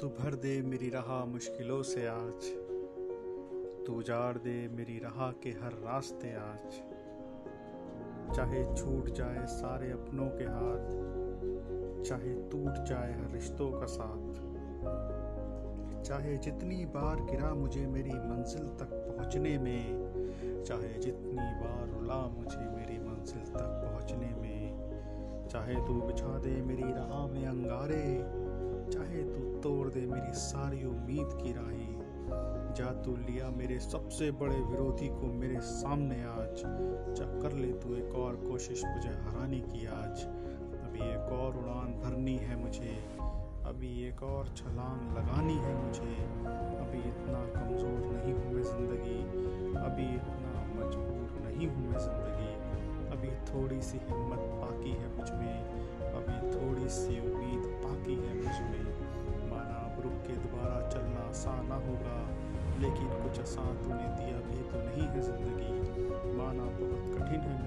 तू भर दे मेरी राह मुश्किलों से आज। तू उजाड़ दे मेरी राह के हर रास्ते आज। चाहे छूट जाए सारे अपनों के हाथ, चाहे टूट जाए हर रिश्तों का साथ। चाहे जितनी बार गिरा मुझे मेरी मंजिल तक पहुँचने में, चाहे जितनी बार रुला मुझे मेरी मंजिल तक पहुँचने में, चाहे तू बिछा दे मेरी राह में अंगारे, चाहे तोड़ दे मेरी सारी उम्मीद की राही। जा तू लिया मेरे सबसे बड़े विरोधी को मेरे सामने आज। जा कर ले तू एक और कोशिश मुझे हराने की आज। अभी एक और उड़ान भरनी है मुझे। अभी एक और छलांग लगानी है मुझे। अभी इतना कमज़ोर नहीं हूँ मैं ज़िंदगी। अभी इतना मजबूर नहीं हूँ मैं ज़िंदगी। अभी थोड़ी सी हिम्मत बाकी है मुझमें। अभी थोड़ी सी आसान ना होगा, लेकिन कुछ आसान तूने दिया भी तो नहीं है ज़िंदगी। माना बहुत कठिन है।